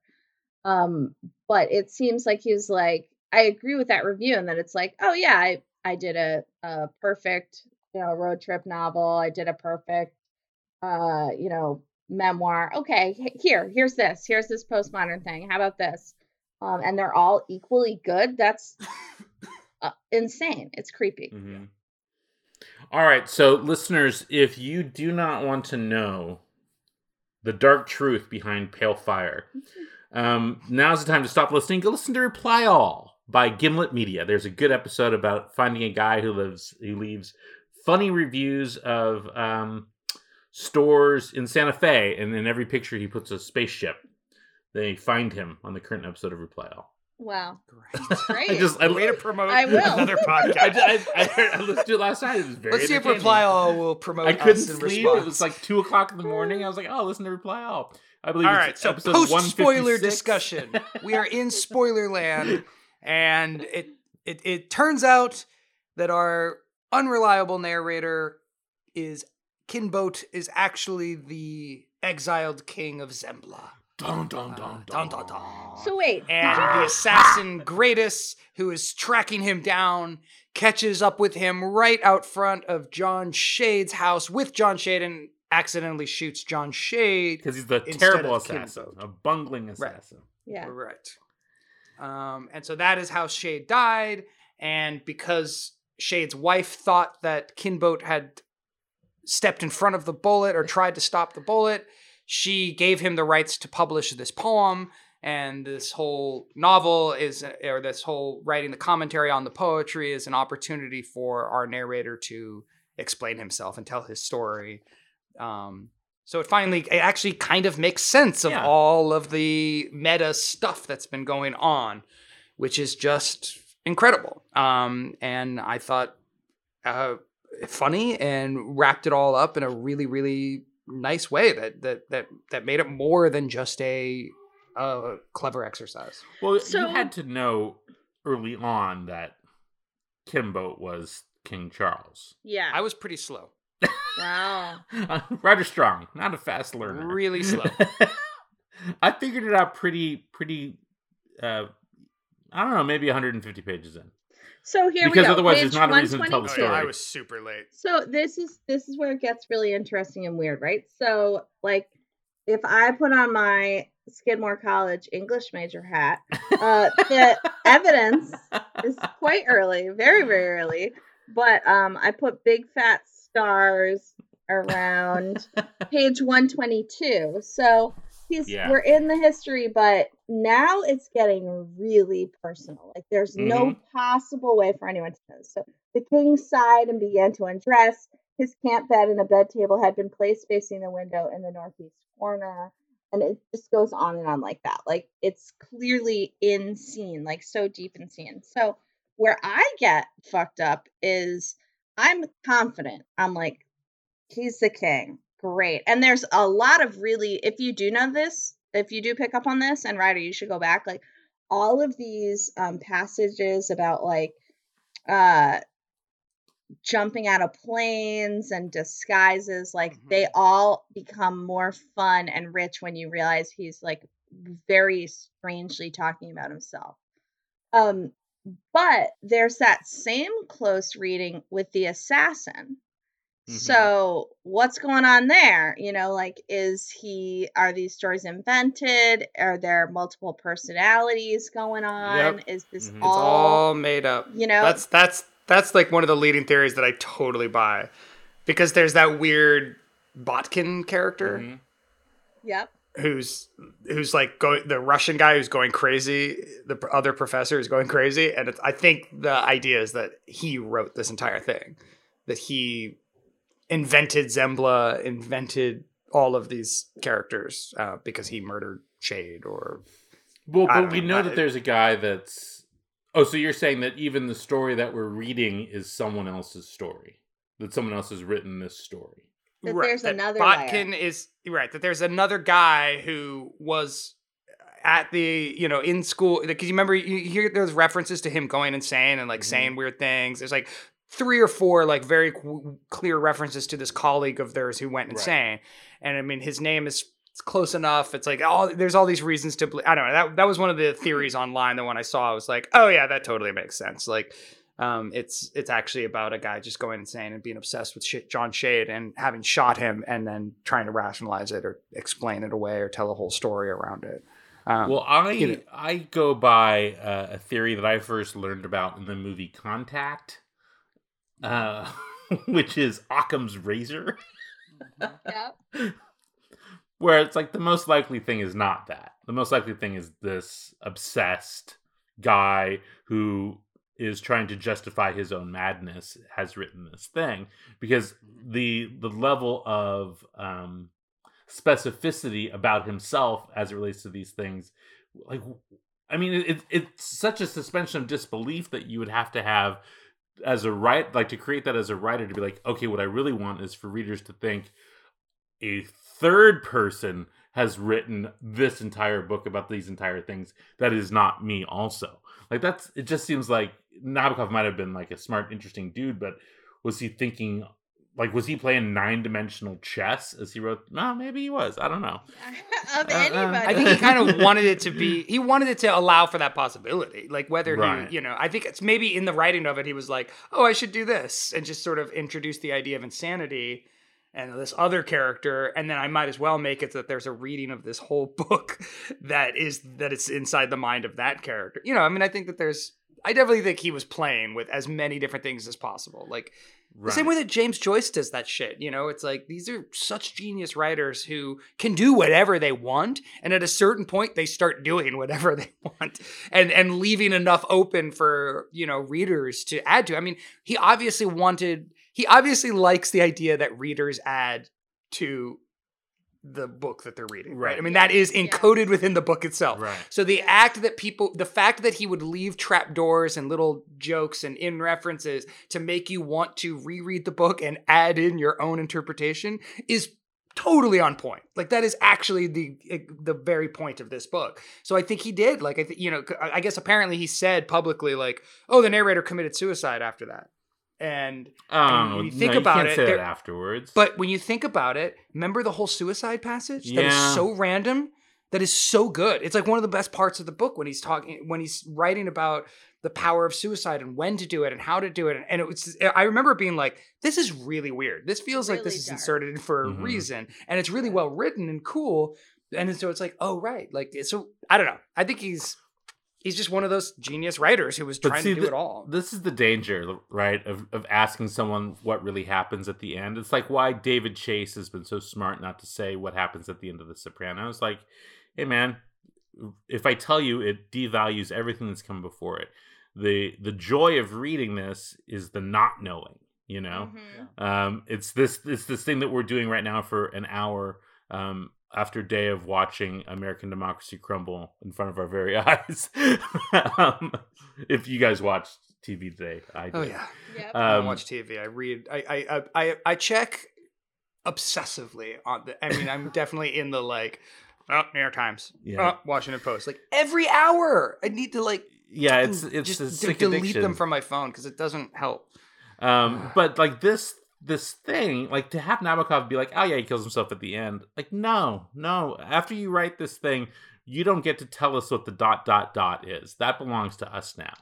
S3: Um, but it seems like he was like, I agree with that review, and that it's like, oh yeah, I I did a a perfect you know road trip novel. I did a perfect uh you know memoir. Okay, here here's this. Here's this postmodern thing. How about this? Um, and they're all equally good. That's uh, insane. It's creepy.
S2: Mhm. All right, so listeners, if you do not want to know the dark truth behind Pale Fire, um, now's the time to stop listening. Go listen to Reply All by Gimlet Media. There's a good episode about finding a guy who lives who leaves funny reviews of um, stores in Santa Fe, and in every picture he puts a spaceship. They find him on the current episode of Reply All.
S3: Wow.
S1: Great.
S3: Great.
S2: I just I,
S1: Way to promote
S3: I will.
S1: another podcast.
S2: I, I, heard, I listened to it last night. It was very.
S1: Let's see if. Reply All will promote
S2: I couldn't
S1: us
S2: sleep.
S1: response.
S2: It was like two o'clock in the morning. I was like, "Oh, listen to Reply All." I believe.
S1: All
S2: it's
S1: right, so post spoiler discussion. We are in spoiler land, and it, it it turns out that our unreliable narrator is Kinbote is actually the exiled king of Zembla.
S2: Dun, dun, dun,
S1: Dun,
S2: dun,
S1: dun, dun.
S3: So wait.
S1: And the assassin Gradus, who is tracking him down, catches up with him right out front of John Shade's house with John Shade and accidentally shoots John Shade.
S2: because he's the terrible assassin,
S1: Kinbote.
S2: a bungling assassin.
S3: yeah.
S1: Right. Um, and so that is how Shade died. And because Shade's wife thought that Kinbote had stepped in front of the bullet or tried to stop the bullet, she gave him the rights to publish this poem. And this whole novel is, or this whole writing the commentary on the poetry is an opportunity for our narrator to explain himself and tell his story. Um, so it finally, it actually kind of makes sense of
S2: Yeah.
S1: all of the meta stuff that's been going on, which is just incredible. Um, and I thought uh, funny and wrapped it all up in a really, really nice way that that that that made it more than just a uh, clever exercise.
S2: Well,
S3: So-
S2: you had to know early on that Kinbote was King Charles.
S3: Yeah.
S1: I was pretty slow,
S3: wow.
S2: Uh, Rider Strong, not a fast learner.
S1: really slow.
S2: I figured it out pretty, pretty. Uh, I don't know, maybe 150 pages in.
S3: So here
S2: Because
S3: we go.
S2: otherwise
S3: Page
S2: there's not a reason to tell the
S3: 122.
S2: story.
S1: I was super late.
S3: So this is this is where it gets really interesting and weird, right? So like if I put on my Skidmore College English major hat, uh, the evidence is quite early, very very early. But um, I put big fat stars around page 122. So he's
S2: Yeah.
S3: we're in the history, but now it's getting really personal. Like there's no
S2: Mm-hmm.
S3: possible way for anyone to know. So the king sighed and began to undress. His camp bed and a bed table had been placed facing the window in the northeast corner. And it just goes on and on like that. Like it's clearly in scene, like so deep in scene. So where I get fucked up is I'm confident. I'm like, he's the king. Great. And there's a lot of really, if you do know this, if you do pick up on this, and Rider, you should go back, like all of these um, passages about like uh jumping out of planes and disguises like
S1: Mhm.
S3: they all become more fun and rich when you realize he's like very strangely talking about himself um but there's that same close reading with the assassin
S2: Mhm.
S3: so what's going on there you know like is he are these stories invented are there multiple personalities going on is this
S2: Mhm. It's
S1: It's
S3: all,
S1: all made up.
S3: you know
S1: That's that's that's like one of the leading theories that I totally buy, because there's that weird Botkin character
S2: Mhm.
S3: yep
S1: who's who's like going the Russian guy who's going crazy. The other professor is going crazy, and it's, I think the idea is that he wrote this entire thing, that he invented Zembla, invented all of these characters uh, because he murdered Shade or
S2: Well, but we
S1: know.
S2: know that there's a guy that's. Oh, so you're saying that even the story that we're reading is someone else's story? That someone else has written this story?
S3: That there's another layer.
S1: Botkin is right. That there's another guy who was at the you know in school because you remember you hear those references to him going insane and like
S2: Mhm.
S1: saying weird things. There's like three or four like very qu- clear references to this colleague of theirs who went
S2: Right.
S1: insane. And I mean his name is close enough. It's like oh, there's all these reasons to. bel I don't know. That that was one of the theories online. The one I saw, I was like, oh yeah, that totally makes sense. Like, um, it's it's actually about a guy just going insane and being obsessed with shit, John Shade and having shot him and then trying to rationalize it or explain it away or tell a whole story around it. Um,
S2: Well, I
S1: you know.
S2: I go by uh, a theory that I first learned about in the movie Contact. Uh, which is Occam's razor.
S3: yeah.
S2: Where it's like the most likely thing is not that. The most likely thing is this obsessed guy who is trying to justify his own madness has written this thing because the the level of um specificity about himself as it relates to these things like i mean it, it's such a suspension of disbelief that you would have to have as a right like to create that as a writer to be like okay what i really want is for readers to think a third person has written this entire book about these entire things that is not me also. Like that's it just seems like nabokov might have been like a smart interesting dude but was he thinking like was he playing nine dimensional chess as he wrote no maybe he was i don't know
S3: of
S2: Uh, uh,
S3: anybody.
S1: I think he kind of wanted it to be. He wanted it to allow for that possibility, like whether
S2: Right.
S1: he, you know, I think it's maybe in the writing of it, he was like, "Oh, I should do this," and just sort of introduce the idea of insanity and this other character, and then I might as well make it so that there's a reading of this whole book that is that it's inside the mind of that character. You know, I mean, I think that there's. I definitely think he was playing with as many different things as possible. Like the same way that James Joyce does that shit. You know, it's like these are such genius writers who can do whatever they want, and at a certain point, they start doing whatever they want, and and leaving enough open for you know readers to add to. I mean, he obviously wanted. He obviously likes the idea that readers add to the book that they're reading. Right.
S2: Right.
S1: I mean, that is
S3: Yeah.
S1: encoded within the book itself.
S2: right
S1: So the act that people, the fact that he would leave trapdoors and little jokes and in references to make you want to reread the book and add in your own interpretation is totally on point. Like that is actually the eh, the very point of this book. So I think he did. Like I think you know, I guess apparently he said publicly like, "Oh, the narrator committed suicide after that." And
S2: oh
S1: when you think
S2: no,
S1: about
S2: you can't
S1: it,
S2: say
S1: there-
S2: that afterwards
S1: but when you think about it, remember the whole suicide passage that is so random, that is so good. It's like one of the best parts of the book when he's talking, when he's writing about the power of suicide and when to do it and how to do it. And it was, I remember being like, this is really weird. This feels like this
S3: Really
S1: is inserted for a
S2: Mhm.
S1: reason, and it's really well written and cool. And so it's like, oh right, like so. I don't know. I think he's he's just one of those genius writers who was trying
S2: see,
S1: to do
S2: the-
S1: it all.
S2: This is the danger, right, of, of asking someone what really happens at the end. It's like why David Chase has been so smart not to say what happens at the end of The Sopranos. Like, hey, man, if I tell you, it devalues everything that's come before it. The the joy of reading this is the not knowing. You know,
S3: Mhm.
S2: um, it's this it's this thing that we're doing right now for an hour um, after day of watching American democracy crumble in front of our very eyes. um, if you guys watched TV today, I did.
S1: Oh yeah.
S3: Yep.
S1: I
S2: Um,
S1: watch TV. I read. I I I I, I check obsessively on the. I mean, I'm definitely in the like. Oh, New York Times.
S2: Yeah.
S1: Oh, Washington Post. Like every hour, I need to like.
S2: yeah, it's it's
S1: just
S2: a sick
S1: delete
S2: addiction.
S1: them from my phone because it doesn't help.
S2: Um, but like this this thing, like to have Nabokov be like, oh yeah, he kills himself at the end. Like, no, no. After you write this thing, you don't get to tell us what the dot dot dot is. That belongs to us now.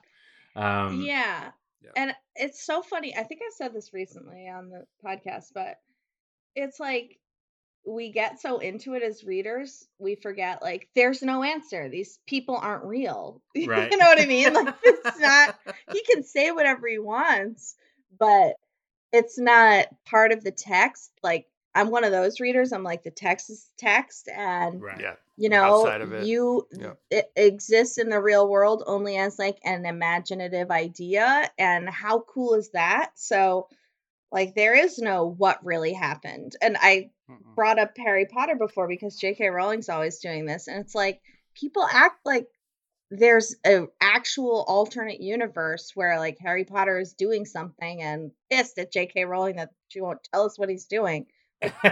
S2: Um,
S3: yeah.
S1: Yeah.
S3: And it's so funny. I think I said this recently on the podcast, but it's like we get so into it as readers, we forget like there's no answer. These people aren't real.
S2: Right.
S3: you know what I mean? Like it's not he can say whatever he wants, but it's not part of the text. Like I'm one of those readers. I'm like the text is text and
S2: Right.
S1: Yeah.
S3: you know
S1: Outside of it.
S3: you
S1: Yeah.
S3: it exists in the real world only as like an imaginative idea and how cool is that so like there is no what really happened and i
S1: Mm-mm.
S3: brought up harry potter before because jk rowling's always doing this and it's like people act like there's an actual alternate universe where like harry potter is doing something and pissed at jk rowling that she won't tell us what he's doing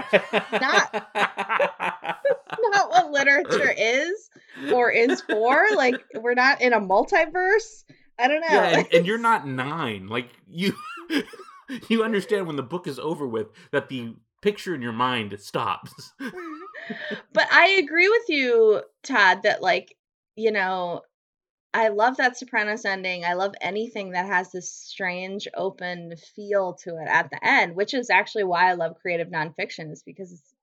S3: not what literature is or is for. Like we're not in a multiverse. I don't know.
S2: yeah, and, and you're not nine. Like you, you understand when the book is over with that the picture in your mind stops.
S3: but I agree with you, Tod, that like, you know, I love that Sopranos ending. I love anything that has this strange open feel to it at the end, which is actually why I love creative nonfiction, is because it's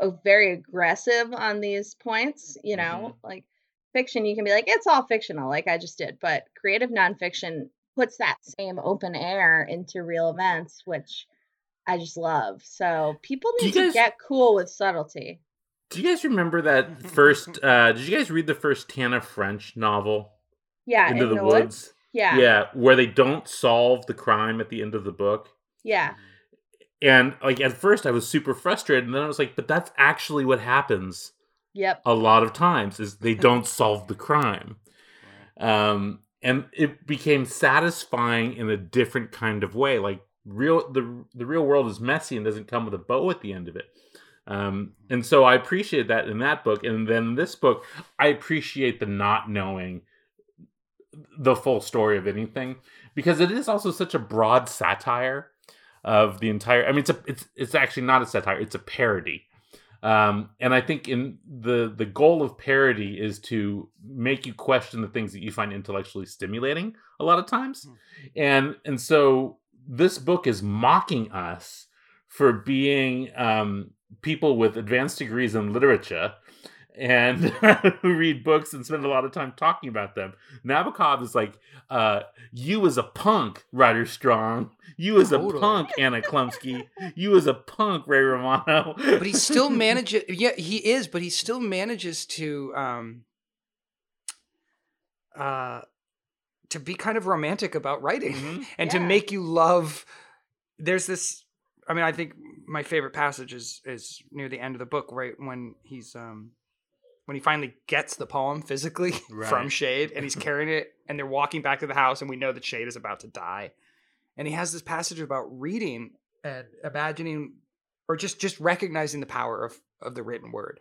S3: a very aggressive on these points, you know, mm-hmm. like fiction you can be like, it's all fictional, like I just did. But creative nonfiction puts that same open air into real events, which I just love. So people need
S2: you
S3: to
S2: guys-
S3: get cool with subtlety.
S2: Do you guys remember that first? Uh, did you guys read the first Tana French novel,
S3: Yeah,
S2: Into
S3: in
S2: the,
S3: the
S2: Woods?
S3: Yeah,
S2: yeah, where they don't solve the crime at the end of the book.
S3: yeah,
S2: And like at first, I was super frustrated, and then I was like, "But that's actually what happens
S3: yep.
S2: a lot of times: is they don't solve the crime." Um, and it became satisfying in a different kind of way. Like real, the the real world is messy and doesn't come with a bow at the end of it. Um, and so I appreciate that in that book, and then this book, I appreciate the not knowing the full story of anything because it is also such a broad satire of the entire. I mean, it's a it's it's actually not a satire; it's a parody. Um, and I think in the the goal of parody is to make you question the things that you find intellectually stimulating a lot of times, and and so this book is mocking us for being um, people with advanced degrees in literature and who read books and spend a lot of time talking about them. Nabokov is like, uh, you as a punk, Rider Strong. You as a punk, Anna Chlumsky. You as a punk, Ray Romano.
S1: but he still manages yeah he is but he still manages to um uh to be kind of romantic about writing
S2: Mhm.
S1: and to make you love there's this i mean i think my favorite passage is is near the end of the book right when he's um when he finally gets the poem physically from shade and he's carrying it and they're walking back to the house and we know that shade is about to die. And he has this passage about reading and imagining or just just recognizing the power of of the written word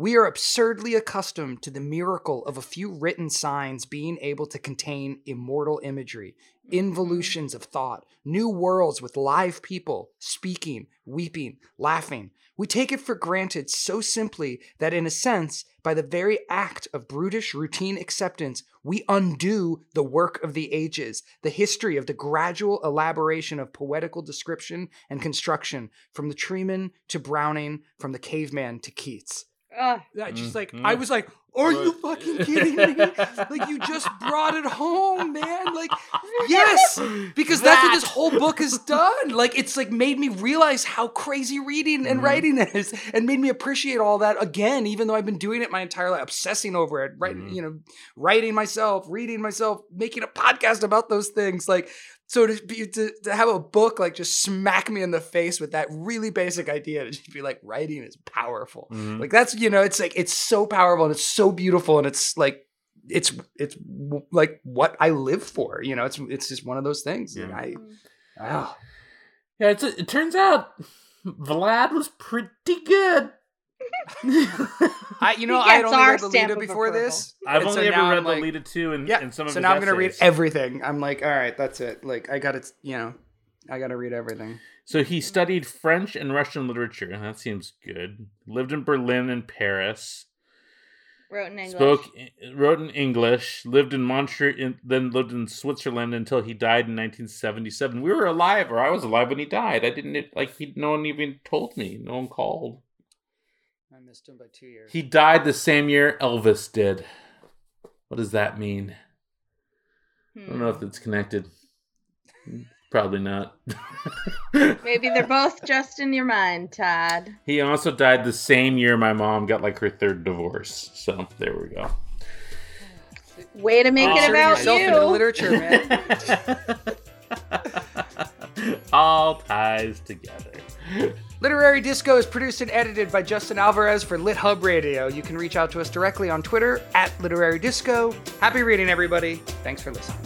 S1: we are absurdly accustomed to the miracle of a few written signs being able to contain immortal imagery, mm-hmm. involutions of thought, new worlds with live people speaking, weeping, laughing. We take it for granted so simply that, in a sense, by the very act of brutish routine acceptance, we undo the work of the ages, the history of the gradual elaboration of poetical description and construction, from the treeman to Browning, from the caveman to Keats.
S3: Ugh.
S1: I just like
S2: Mhm.
S1: I was like, are you fucking kidding me? like you just brought it home, man. Like yes, because that's what this whole book has done. Like it's like made me realize how crazy reading and
S2: Mhm.
S1: writing is, and made me appreciate all that again. Even though I've been doing it my entire life, obsessing over it, writing,
S2: Mhm.
S1: you know, writing myself, reading myself, making a podcast about those things. Like so to be to, to have a book like just smack me in the face with that really basic idea to just be like writing is powerful.
S2: Mhm.
S1: Like that's you know, it's like it's so powerful and it's so beautiful and it's like it's it's w- like what I live for. You know, it's it's just one of those things. Like,
S2: Yeah.
S1: I ah.
S2: Yeah, it's, it turns out Vlad was pretty good.
S1: I you know I had
S3: gets
S1: only read the
S3: stamp
S1: Lolita before this.
S2: I've
S1: and so
S2: only
S1: now
S2: ever
S1: I'm
S2: read
S1: like,
S2: Lolita 2 and,
S1: Yeah,
S2: and some of
S1: so
S2: his
S1: now I'm gonna read everything. I'm like, all right, that's it. Like I got to, you know, I got to read everything.
S2: So he studied French and Russian literature. That seems good. Lived in Berlin and Paris.
S3: Wrote in English.
S2: Spoke, wrote in English. Lived in Montreal, then lived in Switzerland until he died in 1977. We were alive, or I was alive when he died. I didn't like. He, no one even told me. No one called.
S1: I missed him by two years.
S2: He died the same year Elvis did. What does that mean? I don't know
S3: Hmm.
S2: if it's connected. Probably not.
S3: Maybe they're both just in your mind, Tod.
S2: He also died the same year my mom got like her third divorce. So there we go.
S3: Way to make it about
S1: yourself into the
S3: you.
S1: literature, man.
S2: All ties together.
S1: Literary Disco is produced and edited by Justin Alvarez for Lit Hub Radio. You can reach out to us directly on Twitter at Literary Disco. Happy reading, everybody. Thanks for listening.